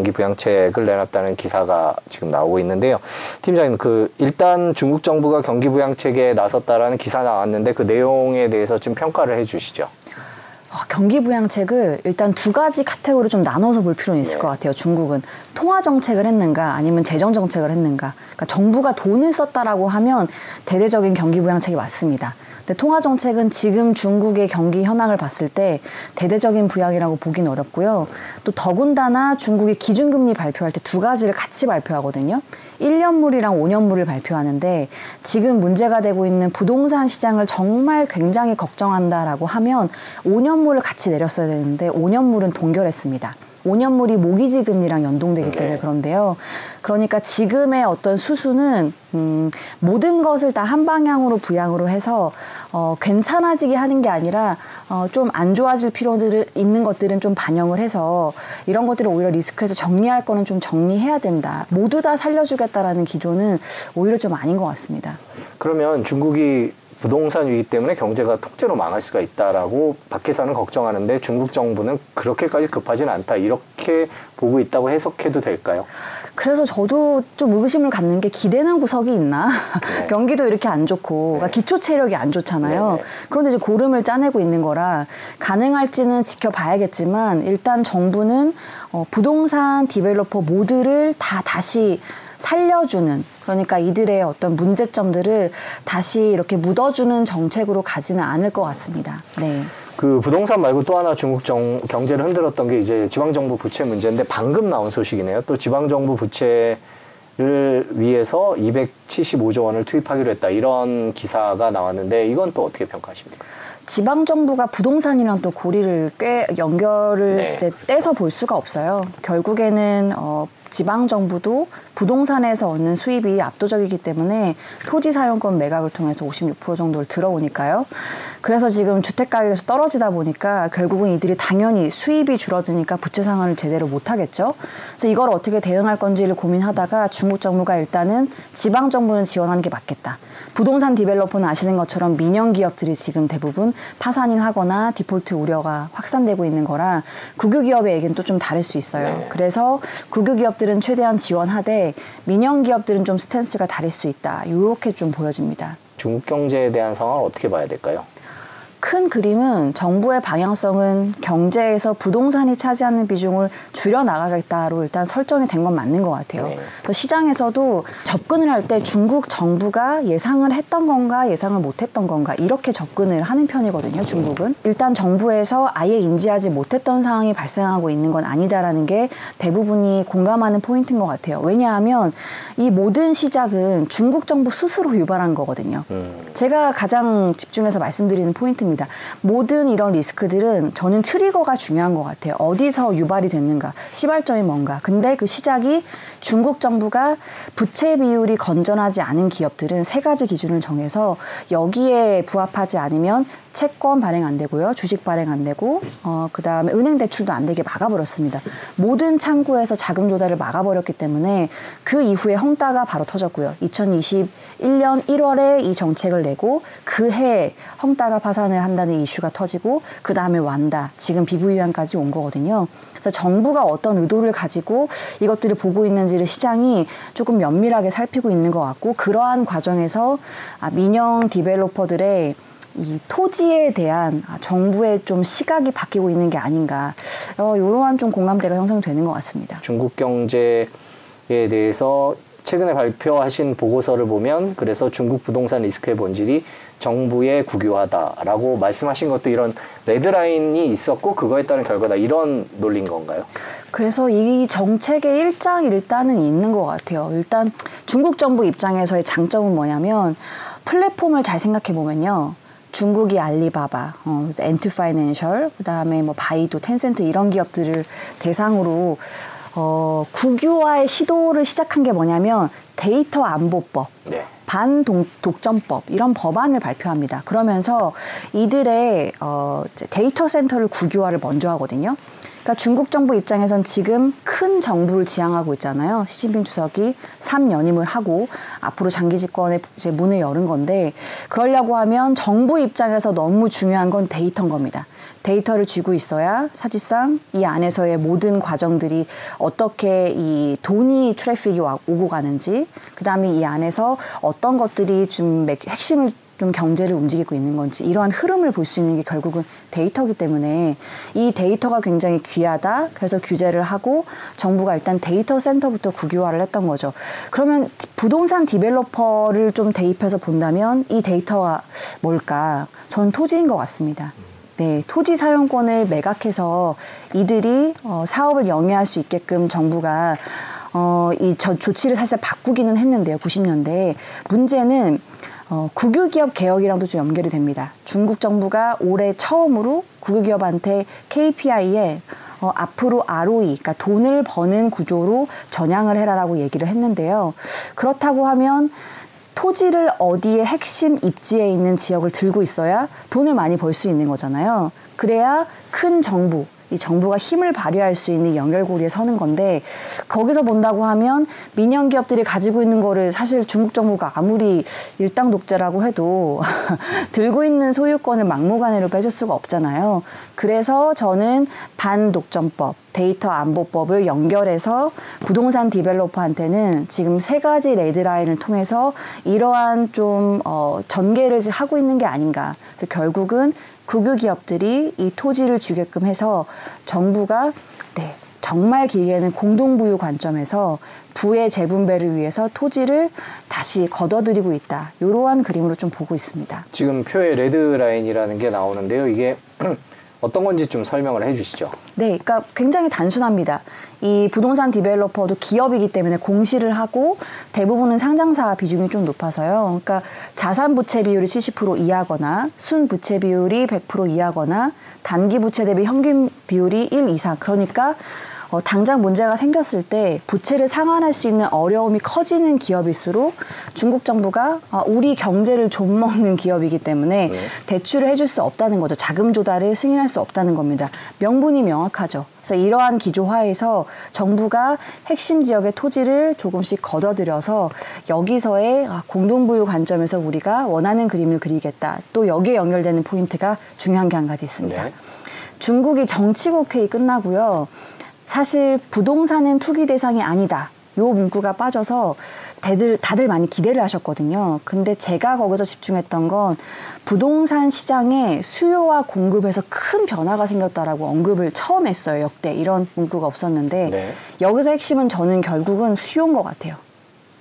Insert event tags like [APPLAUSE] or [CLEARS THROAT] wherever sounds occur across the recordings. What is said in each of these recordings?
경기 부양책을 내놨다는 기사가 지금 나오고 있는데요. 팀장님, 그 일단 중국 정부가 경기 부양책에 나섰다라는 기사 나왔는데 그 내용에 대해서 좀 평가를 해주시죠. 어, 경기 부양책을 일단 두 가지 카테고리로 좀 나눠서 볼 필요는 있을 네. 것 같아요. 중국은 통화 정책을 했는가 아니면 재정 정책을 했는가. 그러니까 정부가 돈을 썼다라고 하면 대대적인 경기 부양책이 맞습니다. 근데 통화 정책은 지금 중국의 경기 현황을 봤을 때 대대적인 부양이라고 보긴 어렵고요. 또 더군다나 중국이 기준금리 발표할 때 두 가지를 같이 발표하거든요. 1년물이랑 5년물을 발표하는데 지금 문제가 되고 있는 부동산 시장을 정말 굉장히 걱정한다라고 하면 5년물을 같이 내렸어야 되는데 5년물은 동결했습니다. 5년물이 모기지 금리랑 연동되기 때문에 네. 그런데요. 그러니까 지금의 어떤 수수는 음, 모든 것을 다 한 방향으로 부양으로 해서 어, 괜찮아지게 하는 게 아니라 어, 좀 안 좋아질 필요들 있는 것들은 좀 반영을 해서 이런 것들을 오히려 리스크에서 정리할 거는 좀 정리해야 된다. 모두 다 살려주겠다라는 기조는 오히려 좀 아닌 것 같습니다. 그러면 중국이 부동산 위기 때문에 경제가 통째로 망할 수가 있다라고 밖에서는 걱정하는데 중국 정부는 그렇게까지 급하지는 않다 이렇게 보고 있다고 해석해도 될까요? 그래서 저도 좀 의구심을 갖는 게 기대는 구석이 있나? 네. [LAUGHS] 경기도 이렇게 안 좋고 그러니까 네. 기초 체력이 안 좋잖아요. 네, 네. 그런데 이제 고름을 짜내고 있는 거라 가능할지는 지켜봐야겠지만 일단 정부는 어, 부동산 디벨로퍼 모두를 다 다시 살려주는 그러니까 이들의 어떤 문제점들을 다시 이렇게 묻어주는 정책으로 가지는 않을 것 같습니다. 네. 그 부동산 말고 또 하나 중국 정, 경제를 흔들었던 게 이제 지방정부 부채 문제인데 방금 나온 소식이네요. 또 지방정부 부채를 위해서 275조 원을 투입하기로 했다. 이런 기사가 나왔는데 이건 또 어떻게 평가하십니까? 지방 정부가 부동산이랑 또 고리를 꽤 연결을 네. 떼서 볼 수가 없어요. 결국에는 어, 지방 정부도 부동산에서 얻는 수입이 압도적이기 때문에 토지 사용권 매각을 통해서 56% 정도를 들어오니까요. 그래서 지금 주택 가격에서 떨어지다 보니까 결국은 이들이 당연히 수입이 줄어드니까 부채 상환을 제대로 못 하겠죠. 그래서 이걸 어떻게 대응할 건지를 고민하다가 중국 정부가 일단은 지방 정부는 지원하는 게 맞겠다. 부동산 디벨로퍼는 아시는 것처럼 민영 기업들이 지금 대부분 파산을 하거나 디폴트 우려가 확산되고 있는 거라 국유 기업의 얘기는 또 좀 다를 수 있어요. 네. 그래서 국유 기업들은 최대한 지원하되 민영 기업들은 좀 스탠스가 다를 수 있다. 이렇게 좀 보여집니다. 중국 경제에 대한 상황을 어떻게 봐야 될까요? 큰 그림은 정부의 방향성은 경제에서 부동산이 차지하는 비중을 줄여 나가겠다로 일단 설정이 된 건 맞는 것 같아요. 네. 시장에서도 접근을 할 때 중국 정부가 예상을 했던 건가 예상을 못했던 건가 이렇게 접근을 하는 편이거든요. 중국은 일단 정부에서 아예 인지하지 못했던 상황이 발생하고 있는 건 아니다라는 게 대부분이 공감하는 포인트인 것 같아요. 왜냐하면 이 모든 시작은 중국 정부 스스로 유발한 거거든요. 음. 제가 가장 집중해서 말씀드리는 포인트입니다. 있습니다. 모든 이런 리스크들은 저는 트리거가 중요한 것 같아요. 어디서 유발이 됐는가, 시발점이 뭔가. 근데 그 시작이 중국 정부가 부채 비율이 건전하지 않은 기업들은 세 가지 기준을 정해서 여기에 부합하지 않으면 채권 발행 안 되고요. 주식 발행 안 되고, 어, 그 다음에 은행 대출도 안 되게 막아버렸습니다. 모든 창구에서 자금 조달을 막아버렸기 때문에 그 이후에 헝따가 바로 터졌고요. 2021년 1월에 이 정책을 내고 그 해에 헝따가 파산을 한다는 이슈가 터지고, 그 다음에 완다. 지금 비부유한까지 온 거거든요. 그래서 정부가 어떤 의도를 가지고 이것들을 보고 있는지를 시장이 조금 면밀하게 살피고 있는 것 같고, 그러한 과정에서 아, 민영 디벨로퍼들의 이 토지에 대한 정부의 좀 시각이 바뀌고 있는 게 아닌가 어, 이러한 좀 공감대가 형성되는 것 같습니다. 중국 경제에 대해서 최근에 발표하신 보고서를 보면 그래서 중국 부동산 리스크의 본질이 정부의 국유화다라고 말씀하신 것도 이런 red line이 있었고 그거에 따른 결과다 이런 논리인 건가요? 그래서 이 정책의 일장일단은 있는 것 같아요. 일단 중국 정부 입장에서의 장점은 뭐냐면 플랫폼을 잘 생각해 보면요. 중국이 알리바바, 어, Ant Financial, 그다음에 뭐 바이두, 텐센트 이런 기업들을 대상으로 어, 국유화의 시도를 시작한 게 뭐냐면 데이터 안보법, 네. 반독점법 이런 법안을 발표합니다. 그러면서 이들의 어, 데이터 센터를 국유화를 먼저 하거든요. 그러니까 중국 정부 입장에선 지금 큰 정부를 지향하고 있잖아요. 시진핑 주석이 3연임을 하고 앞으로 장기 이제 문을 여는 건데 그러려고 하면 정부 입장에서 너무 중요한 건 데이터인 겁니다. 데이터를 쥐고 있어야 사실상 이 안에서의 모든 과정들이 어떻게 이 돈이 트래픽이 오고 가는지 그다음에 이 안에서 어떤 것들이 좀 핵심을 좀 경제를 움직이고 있는 건지 이러한 흐름을 볼 수 있는 게 결국은 데이터기 때문에 이 데이터가 굉장히 귀하다. 그래서 규제를 하고 정부가 일단 데이터 센터부터 국유화를 했던 거죠. 그러면 부동산 developer를 좀 대입해서 본다면 이 데이터가 뭘까? 전 토지인 것 같습니다. 네, 토지 사용권을 매각해서 이들이 어, 사업을 영위할 수 있게끔 정부가 어, 이 저, 조치를 사실 바꾸기는 했는데요, 90년대. 문제는 어, 국유기업 개혁이랑도 좀 연결이 됩니다. 중국 정부가 올해 처음으로 국유기업한테 KPI에 어, 앞으로 ROE, 그러니까 돈을 버는 구조로 전향을 해라라고 얘기를 했는데요. 그렇다고 하면 토지를 어디에 핵심 입지에 있는 지역을 들고 있어야 돈을 많이 벌 수 있는 거잖아요. 그래야 큰 정부, 이 정부가 힘을 발휘할 수 있는 연결고리에 서는 건데 거기서 본다고 하면 민영 기업들이 가지고 있는 거를 사실 중국 정부가 아무리 일당 독재라고 해도 [LAUGHS] 들고 있는 소유권을 막무가내로 빼줄 수가 없잖아요. 그래서 저는 반독점법, 데이터 안보법을 연결해서 부동산 디벨로퍼한테는 지금 세 가지 레드라인을 통해서 이러한 좀 어, 전개를 하고 있는 게 아닌가. 결국은 국유 기업들이 이 토지를 주게끔 해서 정부가 네, 정말 길게는 공동부유 관점에서 부의 재분배를 위해서 토지를 다시 걷어들이고 있다. 이러한 그림으로 좀 보고 있습니다. 지금 표에 red line이라는 게 나오는데요. 이게 [CLEARS THROAT] 어떤 건지 좀 설명을 해주시죠. 네, 그러니까 굉장히 단순합니다. 이 부동산 developer도 기업이기 때문에 공시를 하고 대부분은 상장사 비중이 좀 높아서요. 그러니까 자산 부채 비율이 70% 이하거나 순 부채 비율이 100% 이하거나 단기 부채 대비 평균 비율이 1 이상. 그러니까 어, 당장 문제가 생겼을 때 부채를 상환할 수 있는 어려움이 커지는 기업일수록 중국 정부가 아, 우리 경제를 좀먹는 기업이기 때문에 네. 대출을 해줄 수 없다는 거죠. 자금 조달을 승인할 수 없다는 겁니다. 명분이 명확하죠. 그래서 이러한 기조화에서 정부가 핵심 지역의 토지를 조금씩 걷어들여서 여기서의 아, 공동부유 관점에서 우리가 원하는 그림을 그리겠다. 또 여기에 연결되는 포인트가 중요한 게 한 가지 있습니다. 네. 중국이 정치국 회의 끝나고요. 사실 부동산은 투기 대상이 아니다. 요 문구가 빠져서 다들, 다들 많이 기대를 하셨거든요. 근데 제가 거기서 집중했던 건 부동산 시장에 수요와 공급에서 큰 변화가 생겼다라고 언급을 처음 했어요. 역대 이런 문구가 없었는데 네. 여기서 핵심은 저는 결국은 수요인 것 같아요.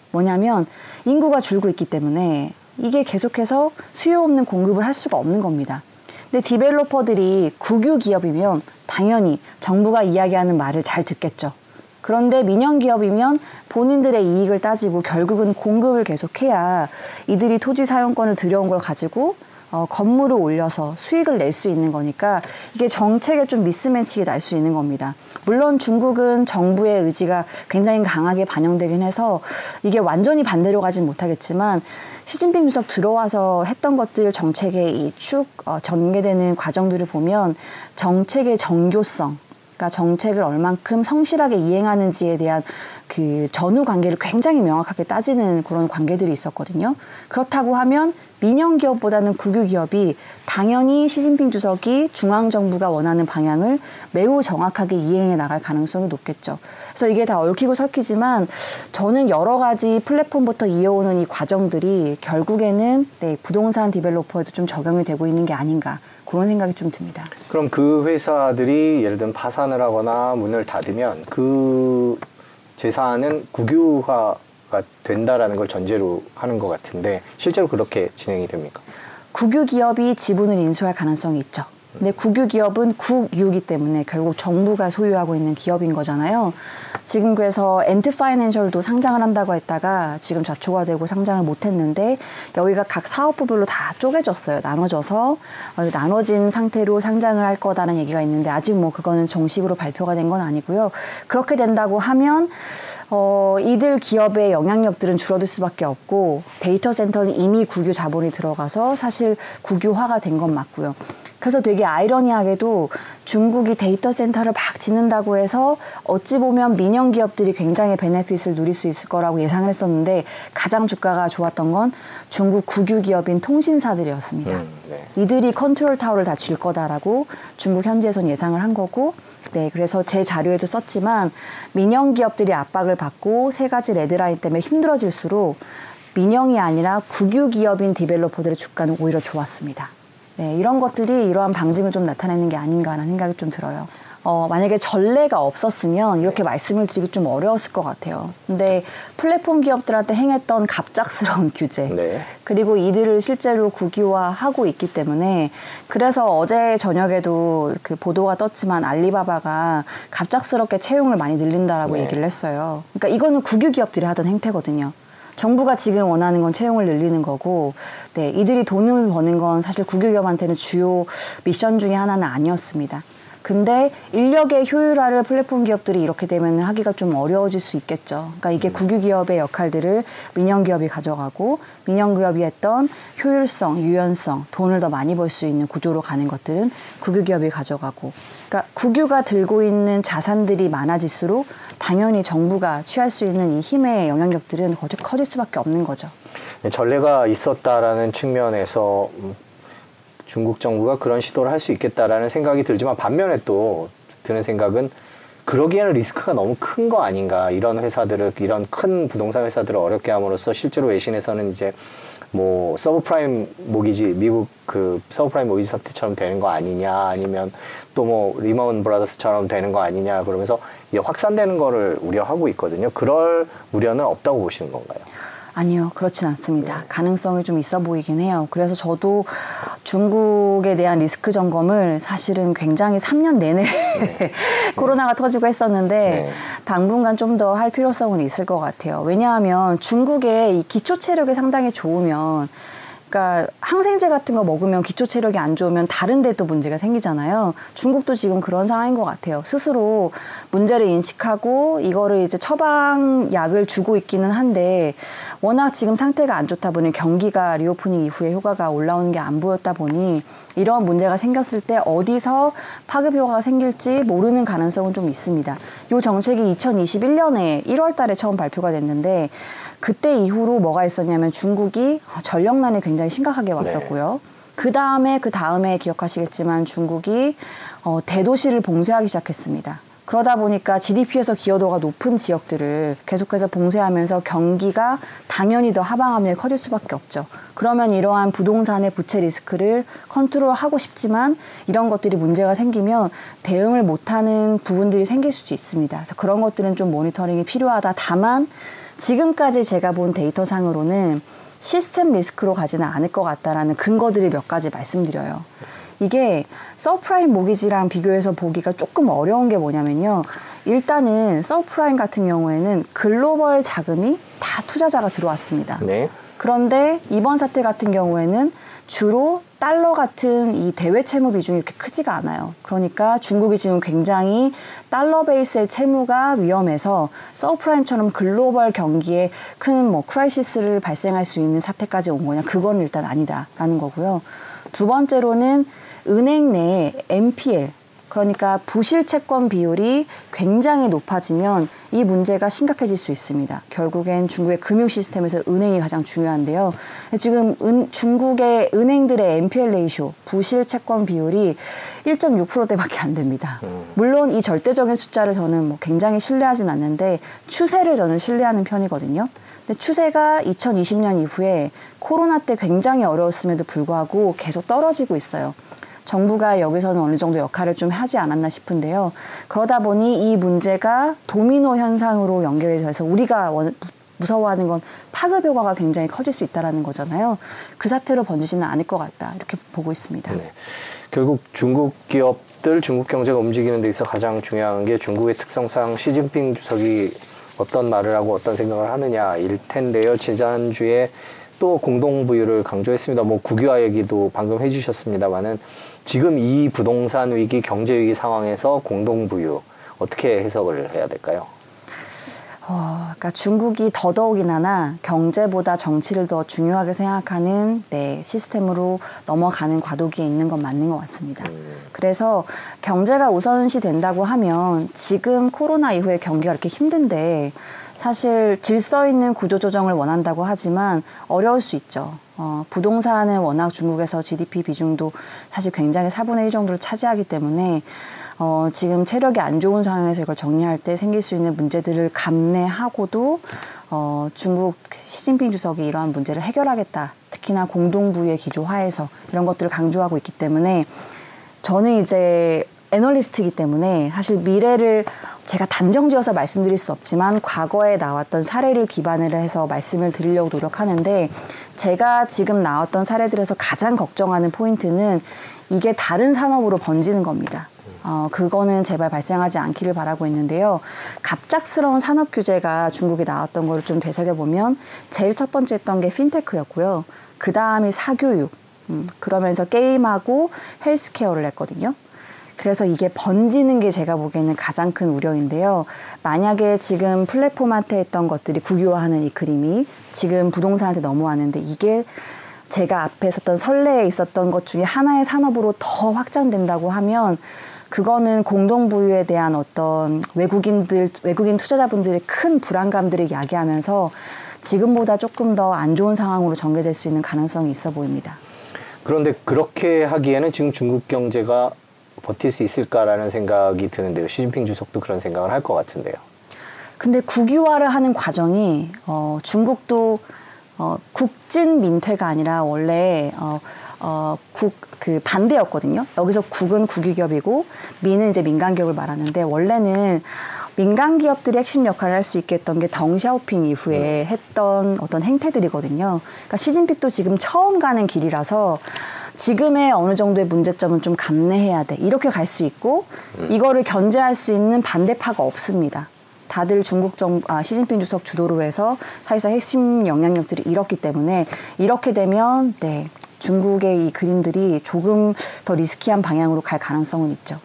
뭐냐면 인구가 줄고 있기 때문에 이게 계속해서 수요 없는 공급을 할 수가 없는 겁니다. 근데 디벨로퍼들이 국유 기업이면 당연히 정부가 이야기하는 말을 잘 듣겠죠. 그런데 민영 기업이면 본인들의 이익을 따지고 결국은 공급을 계속해야 이들이 토지 사용권을 들여온 걸 가지고 어, 건물을 올려서 수익을 낼 수 있는 거니까 이게 정책에 좀 미스매치가 날 수 있는 겁니다. 물론 중국은 정부의 의지가 굉장히 강하게 반영되긴 해서 이게 완전히 반대로 가진 못하겠지만 시진핑 주석 들어와서 했던 것들 정책의 이축 어, 전개되는 과정들을 보면 정책의 정교성 그러니까 정책을 얼만큼 성실하게 이행하는지에 대한 그 전후 관계를 굉장히 명확하게 따지는 그런 관계들이 있었거든요. 그렇다고 하면 민영 기업보다는 국유 기업이 당연히 시진핑 주석이 중앙 정부가 원하는 방향을 매우 정확하게 이행해 나갈 가능성이 높겠죠. 그래서 이게 다 얽히고 설키지만 저는 여러 가지 플랫폼부터 이어오는 이 과정들이 결국에는 네, 부동산 디벨로퍼에도 좀 적용이 되고 있는 게 아닌가 그런 생각이 좀 듭니다. 그럼 그 회사들이 예를 들면 파산을 하거나 문을 닫으면 그 재산은 국유화가 된다라는 걸 전제로 하는 것 같은데 실제로 그렇게 진행이 됩니까? 국유 기업이 지분을 인수할 가능성이 있죠. 근데 국유 기업은 국유기 때문에 결국 정부가 소유하고 있는 기업인 거잖아요. 지금 그래서 Ant Financial도 상장을 한다고 했다가 지금 좌초가 되고 상장을 못 했는데 여기가 각 사업부별로 다 쪼개졌어요. 나눠져서 어, 나눠진 상태로 상장을 할 거다라는 얘기가 있는데 아직 뭐 그거는 정식으로 발표가 된 건 아니고요. 그렇게 된다고 하면 어, 이들 기업의 영향력들은 줄어들 수밖에 없고 데이터 센터는 이미 국유 자본이 들어가서 사실 국유화가 된 건 맞고요. 그래서 되게 아이러니하게도 중국이 데이터 센터를 막 짓는다고 해서 어찌 보면 민영 기업들이 굉장히 benefit을 누릴 수 있을 거라고 예상을 했었는데 가장 주가가 좋았던 건 중국 국유 기업인 통신사들이었습니다. 음, 네. 이들이 컨트롤 타워를 다 줄 거다라고 중국 현지에선 예상을 한 거고 네, 그래서 제 자료에도 썼지만 민영 기업들이 압박을 받고 세 가지 red line 때문에 힘들어질수록 민영이 아니라 국유 기업인 developer들의 주가는 오히려 좋았습니다. 네, 이런 것들이 이러한 방증을 좀 나타내는 게 아닌가라는 생각이 좀 들어요. 어, 만약에 전례가 없었으면 이렇게 말씀을 드리기 좀 어려웠을 것 같아요. 근데 플랫폼 기업들한테 행했던 갑작스러운 [LAUGHS] 규제, 네. 그리고 이들을 실제로 국유화하고 있기 때문에 그래서 어제 저녁에도 그 보도가 떴지만 알리바바가 갑작스럽게 채용을 많이 늘린다라고 네. 얘기를 했어요. 그러니까 이거는 국유 기업들이 하던 행태거든요. 정부가 지금 원하는 건 채용을 늘리는 거고, 네, 이들이 돈을 버는 건 사실 국유 기업한테는 주요 미션 중에 하나는 아니었습니다. 근데 인력의 효율화를 플랫폼 기업들이 이렇게 되면 하기가 좀 어려워질 수 있겠죠. 그러니까 이게 국유 기업의 역할들을 민영 기업이 가져가고 민영 기업이 했던 효율성, 유연성, 돈을 더 많이 벌 수 있는 구조로 가는 것들은 국유 기업이 가져가고 그러니까 국유가 들고 있는 자산들이 많아질수록 당연히 정부가 취할 수 있는 이 힘의 영향력들은 더 커질 수밖에 없는 거죠. 네, 전례가 있었다라는 측면에서 음, 중국 정부가 그런 시도를 할 수 있겠다라는 생각이 들지만 반면에 또 드는 생각은 그러기에는 리스크가 너무 큰 거 아닌가 이런 회사들을 이런 큰 부동산 회사들을 어렵게 함으로써 실제로 외신에서는 이제 뭐 subprime mortgage 미국 그 subprime mortgage 사태처럼 되는 거 아니냐 아니면 또 뭐 Lehman Brothers처럼 되는 거 아니냐 그러면서 이게 확산되는 거를 우려하고 있거든요. 그럴 우려는 없다고 보시는 건가요? 아니요, 그렇진 않습니다. 가능성이 좀 있어 보이긴 해요. 그래서 저도 중국에 대한 리스크 점검을 사실은 굉장히 3년 내내 [LAUGHS] 코로나가 터지고 했었는데 네. 당분간 좀 더 할 필요성은 있을 것 같아요. 왜냐하면 중국의 이 기초 체력이 상당히 좋으면 그러니까 항생제 같은 거 먹으면 기초 체력이 안 좋으면 다른 데또 문제가 생기잖아요. 중국도 지금 그런 상황인 것 같아요. 스스로 문제를 인식하고 이거를 이제 처방약을 주고 있기는 한데 워낙 지금 상태가 안 좋다 보니 경기가 reopening 이후에 효과가 올라오는 게 안 보였다 보니 이런 문제가 생겼을 때 어디서 파급 효과가 생길지 모르는 가능성은 좀 있습니다. 이 정책이 2021년에 1월 달에 처음 발표가 됐는데 그때 이후로 뭐가 있었냐면 중국이 전력난이 굉장히 심각하게 왔었고요. 그 다음에 그 다음에 기억하시겠지만 중국이 어, 대도시를 봉쇄하기 시작했습니다. 그러다 보니까 GDP에서 기여도가 높은 지역들을 계속해서 봉쇄하면서 경기가 당연히 더 하방 압력이 커질 수밖에 없죠. 그러면 이러한 부동산의 부채 리스크를 컨트롤하고 싶지만 이런 것들이 문제가 생기면 대응을 못하는 부분들이 생길 수도 있습니다. 그래서 그런 것들은 좀 모니터링이 필요하다. 다만 지금까지 제가 본 데이터상으로는 시스템 리스크로 가지는 않을 것 같다라는 근거들이 몇 가지 말씀드려요. 이게 subprime mortgage랑 비교해서 보기가 조금 어려운 게 뭐냐면요. 일단은 서프라임 같은 경우에는 글로벌 자금이 다 투자자가 들어왔습니다. 네. 그런데 이번 사태 같은 경우에는 주로 달러 같은 이 대외 채무 비중이 이렇게 크지가 않아요. 그러니까 중국이 지금 굉장히 달러 베이스의 채무가 위험해서 subprime처럼 글로벌 경기에 큰 뭐 crisis를 발생할 수 있는 사태까지 온 거냐? 그건 일단 아니다라는 거고요. 두 번째로는 은행 내에 NPL 그러니까 부실 채권 비율이 굉장히 높아지면 이 문제가 심각해질 수 있습니다. 결국엔 중국의 금융 시스템에서 은행이 가장 중요한데요. 지금 은, 중국의 은행들의 NPL ratio, 부실 채권 비율이 1.6%대밖에 안 됩니다. 물론 이 절대적인 숫자를 저는 뭐 굉장히 신뢰하진 않는데 추세를 저는 신뢰하는 편이거든요. 근데 추세가 2020년 이후에 코로나 때 굉장히 어려웠음에도 불구하고 계속 떨어지고 있어요. 정부가 여기서는 어느 정도 역할을 좀 하지 않았나 싶은데요. 그러다 보니 이 문제가 도미노 현상으로 연결이 돼서 우리가 원, 무서워하는 건 파급 효과가 굉장히 커질 수 있다라는 거잖아요. 그 사태로 번지지는 않을 것 같다 이렇게 보고 있습니다. 네. 결국 중국 기업들, 중국 경제가 움직이는 데 있어 가장 중요한 게 중국의 특성상 시진핑 주석이 어떤 말을 하고 어떤 생각을 하느냐일 텐데요. 지난주에 또 공동 부유를 강조했습니다. 뭐 국유화 얘기도 방금 해주셨습니다만은 지금 이 부동산 위기, 경제 위기 상황에서 공동 부유 어떻게 해석을 해야 될까요? 어, 그러니까 중국이 더더욱이나나 경제보다 정치를 더 중요하게 생각하는 네, 시스템으로 넘어가는 과도기에 있는 건 맞는 것 같습니다. 그래서 경제가 우선시 된다고 하면 지금 코로나 이후에 경기가 이렇게 힘든데 사실 질서 있는 구조 조정을 원한다고 하지만 어려울 수 있죠. 어, 부동산은 워낙 중국에서 GDP 비중도 사실 굉장히 4분의 1 정도를 차지하기 때문에 어, 지금 체력이 안 좋은 상황에서 이걸 정리할 때 생길 수 있는 문제들을 감내하고도 어, 중국 시진핑 주석이 이러한 문제를 해결하겠다. 특히나 공동부의 기조 하에서 이런 것들을 강조하고 있기 때문에 저는 이제 애널리스트이기 때문에 사실 미래를 제가 단정지어서 말씀드릴 수 없지만 과거에 나왔던 사례를 기반으로 해서 말씀을 드리려고 노력하는데 제가 지금 나왔던 사례들에서 가장 걱정하는 포인트는 이게 다른 산업으로 번지는 겁니다. 어, 그거는 제발 발생하지 않기를 바라고 있는데요. 갑작스러운 산업 규제가 중국에 나왔던 걸좀 되새겨보면 제일 첫 번째 했던 게 핀테크였고요. 그 다음이 사교육. 음, 그러면서 게임하고 헬스케어를 했거든요. 그래서 이게 번지는 게 제가 보기에는 가장 큰 우려인데요. 만약에 지금 플랫폼한테 했던 것들이 국유화하는 이 그림이 지금 부동산한테 넘어왔는데 이게 제가 앞에 있었던 선례에 있었던 것 중에 하나의 산업으로 더 확장된다고 하면 그거는 공동부유에 대한 어떤 외국인들, 외국인 투자자분들의 큰 불안감들을 야기하면서 지금보다 조금 더 안 좋은 상황으로 전개될 수 있는 가능성이 있어 보입니다. 그런데 그렇게 하기에는 지금 중국 경제가 버틸 수 있을까라는 생각이 드는데요. 시진핑 주석도 그런 생각을 할 것 같은데요. 근데 국유화를 하는 과정이 어, 중국도 어, 국진 민퇴가 아니라 원래 어, 어, 국, 그 반대였거든요. 여기서 국은 국유기업이고 민은 이제 민간기업을 말하는데 원래는 민간 기업들이 핵심 역할을 할 수 있게 했던 게 덩샤오핑 이후에 했던 어떤 행태들이거든요. 그러니까 시진핑도 지금 처음 가는 길이라서 지금의 어느 정도의 문제점은 좀 감내해야 돼. 이렇게 갈 수 있고 이거를 견제할 수 있는 반대파가 없습니다. 다들 중국 정 아, 시진핑 주석 주도로 해서 사실상 핵심 영향력들이 이렇기 때문에 이렇게 되면 네 중국의 이 그림들이 조금 더 리스키한 방향으로 갈 가능성은 있죠.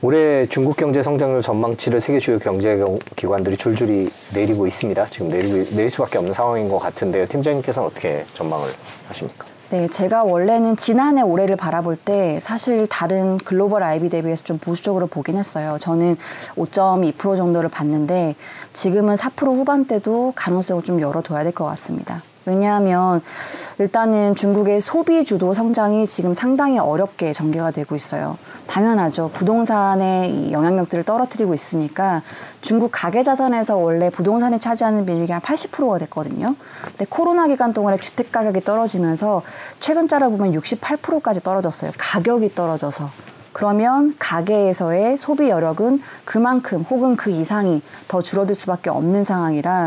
올해 중국 경제 성장률 전망치를 세계 주요 경제 기관들이 줄줄이 내리고 있습니다. 지금 내리고 내릴 수밖에 없는 상황인 것 같은데요. 팀장님께서는 어떻게 전망을 하십니까? 네, 제가 원래는 지난해 올해를 바라볼 때 사실 다른 글로벌 IB 대비해서 좀 보수적으로 보긴 했어요. 저는 5.2% 정도를 봤는데 지금은 4% 후반대도 가능성을 좀 열어둬야 될 것 같습니다. 왜냐하면 일단은 중국의 소비 주도 성장이 지금 상당히 어렵게 전개가 되고 있어요. 당연하죠. 부동산의 영향력들을 떨어뜨리고 있으니까 중국 가계 자산에서 원래 부동산이 차지하는 비율이 한 80%가 됐거든요. 근데 코로나 기간 동안에 주택 가격이 떨어지면서 최근 자료 보면 68%까지 떨어졌어요. 가격이 떨어져서. 그러면 가계에서의 소비 여력은 그만큼 혹은 그 이상이 더 줄어들 수밖에 없는 상황이라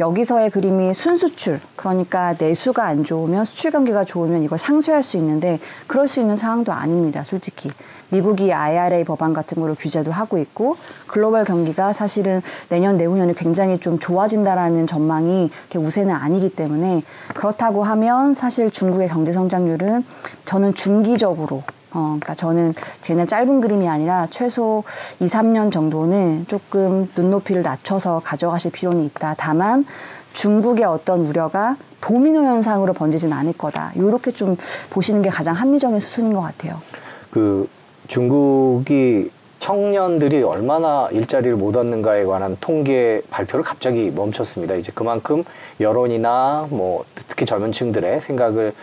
여기서의 그림이 순수출 그러니까 내수가 안 좋으면 수출 경기가 좋으면 이걸 상쇄할 수 있는데 그럴 수 있는 상황도 아닙니다 솔직히. 미국이 IRA 법안 같은 거를 규제도 하고 있고 글로벌 경기가 사실은 내년 내후년에 굉장히 좀 좋아진다라는 전망이 우세는 아니기 때문에 그렇다고 하면 사실 중국의 경제 성장률은 저는 중기적으로 어, 그러니까 저는 쟤는 짧은 그림이 아니라 최소 2, 3년 정도는 조금 눈높이를 낮춰서 가져가실 필요는 있다. 다만 중국의 어떤 우려가 도미노 현상으로 번지진 않을 거다. 이렇게 좀 보시는 게 가장 합리적인 수순인 것 같아요. 그 중국이 청년들이 얼마나 일자리를 못 얻는가에 관한 통계 발표를 갑자기 멈췄습니다. 이제 그만큼 여론이나 뭐 특히 젊은 층들의 생각을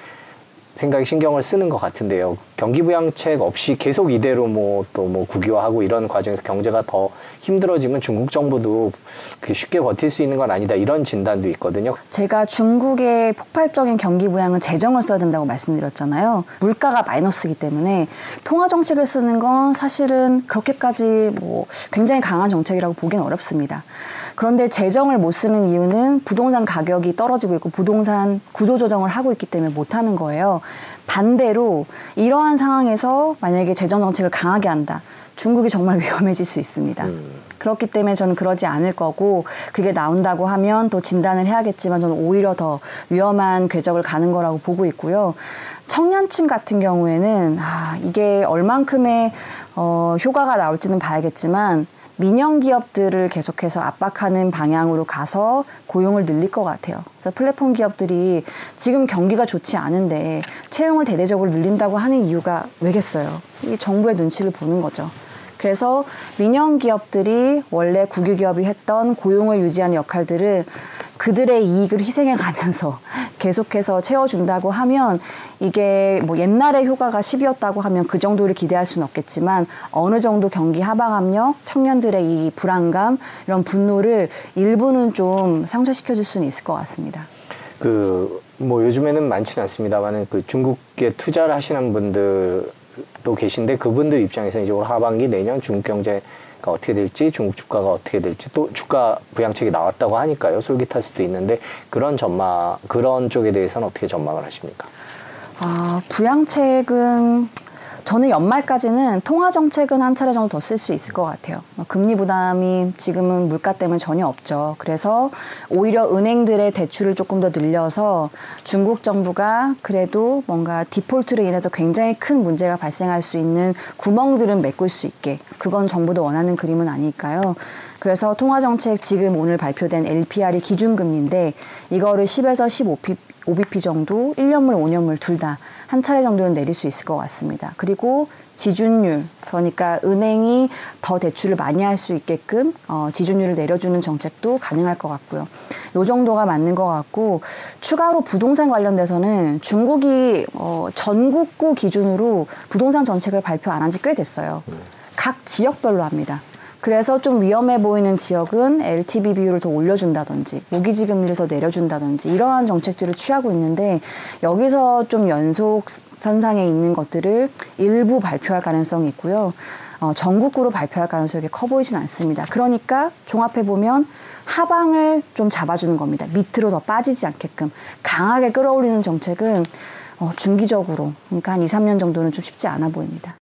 생각에 신경을 쓰는 것 같은데요. 경기 부양책 없이 계속 이대로 뭐 또뭐 뭐 국유화하고 이런 과정에서 경제가 더 힘들어지면 중국 정부도 쉽게 버틸 수 있는 건 아니다 이런 진단도 있거든요. 제가 중국의 폭발적인 경기 부양은 재정을 써야 된다고 말씀드렸잖아요. 물가가 마이너스이기 때문에 통화 정책을 쓰는 건 사실은 그렇게까지 뭐 굉장히 강한 정책이라고 보기는 어렵습니다. 그런데 재정을 못 쓰는 이유는 부동산 가격이 떨어지고 있고 부동산 구조 조정을 하고 있기 때문에 못 하는 거예요. 반대로 이러한 상황에서 만약에 재정 정책을 강하게 한다. 중국이 정말 [LAUGHS] 위험해질 수 있습니다. 음. 그렇기 때문에 저는 그러지 않을 거고 그게 나온다고 하면 또 진단을 해야겠지만 저는 오히려 더 위험한 궤적을 가는 거라고 보고 있고요. 청년층 같은 경우에는 아, 이게 얼만큼의 어, 효과가 나올지는 봐야겠지만 민영 기업들을 계속해서 압박하는 방향으로 가서 고용을 늘릴 것 같아요. 그래서 플랫폼 기업들이 지금 경기가 좋지 않은데 채용을 대대적으로 늘린다고 하는 이유가 왜겠어요? 이 정부의 눈치를 보는 거죠. 그래서 민영 기업들이 원래 국유 기업이 했던 고용을 유지하는 역할들을 그들의 이익을 희생해 가면서 계속해서 채워준다고 하면 이게 뭐 옛날의 효과가 10이었다고 하면 그 정도를 기대할 수는 없겠지만 어느 정도 경기 하방 압력, 청년들의 이 불안감, 이런 분노를 일부는 좀 상쇄시켜 줄 수는 있을 것 같습니다. 그 뭐 요즘에는 많지는 않습니다만은 그 중국에 투자를 하시는 분들도 계신데 그분들 입장에서 이제 올 하반기 내년 중국 경제 가 어떻게 될지 중국 주가가 어떻게 될지 또 주가 부양책이 나왔다고 하니까요 솔깃할 수도 있는데 그런 전망 그런 쪽에 대해서는 어떻게 전망을 하십니까? 아, 부양책은 저는 연말까지는 통화 정책은 한 차례 정도 더 쓸 수 있을 것 같아요. 어, 금리 부담이 지금은 물가 때문에 전혀 없죠. 그래서 오히려 은행들의 대출을 조금 더 늘려서 중국 정부가 그래도 뭔가 디폴트로 인해서 굉장히 큰 문제가 발생할 수 있는 구멍들은 메꿀 수 있게 그건 정부도 원하는 그림은 아닐까요? 그래서 통화정책 지금 오늘 발표된 LPR이 기준금리인데 이거를 10에서 15p 5bp 정도 1년물, 5년물 둘 다 한 차례 정도는 내릴 수 있을 것 같습니다. 그리고 지준율, 그러니까 은행이 더 대출을 많이 할 수 있게끔 어, 지준율을 내려주는 정책도 가능할 것 같고요. 요 정도가 맞는 것 같고 추가로 부동산 관련돼서는 중국이 어, 전국구 기준으로 부동산 정책을 발표 안 한 지 꽤 됐어요. 각 지역별로 합니다. 그래서 좀 위험해 보이는 지역은 LTV 비율을 더 올려준다든지 모기지 금리를 더 내려준다든지 이러한 정책들을 취하고 있는데 여기서 좀 연속 선상에 있는 것들을 일부 발표할 가능성이 있고요. 어, 전국구로 발표할 가능성이 커 보이진 않습니다. 그러니까 종합해 보면 하방을 좀 잡아주는 겁니다. 밑으로 더 빠지지 않게끔 강하게 끌어올리는 정책은 어, 중기적으로 그러니까 한 2, 3년 정도는 좀 쉽지 않아 보입니다.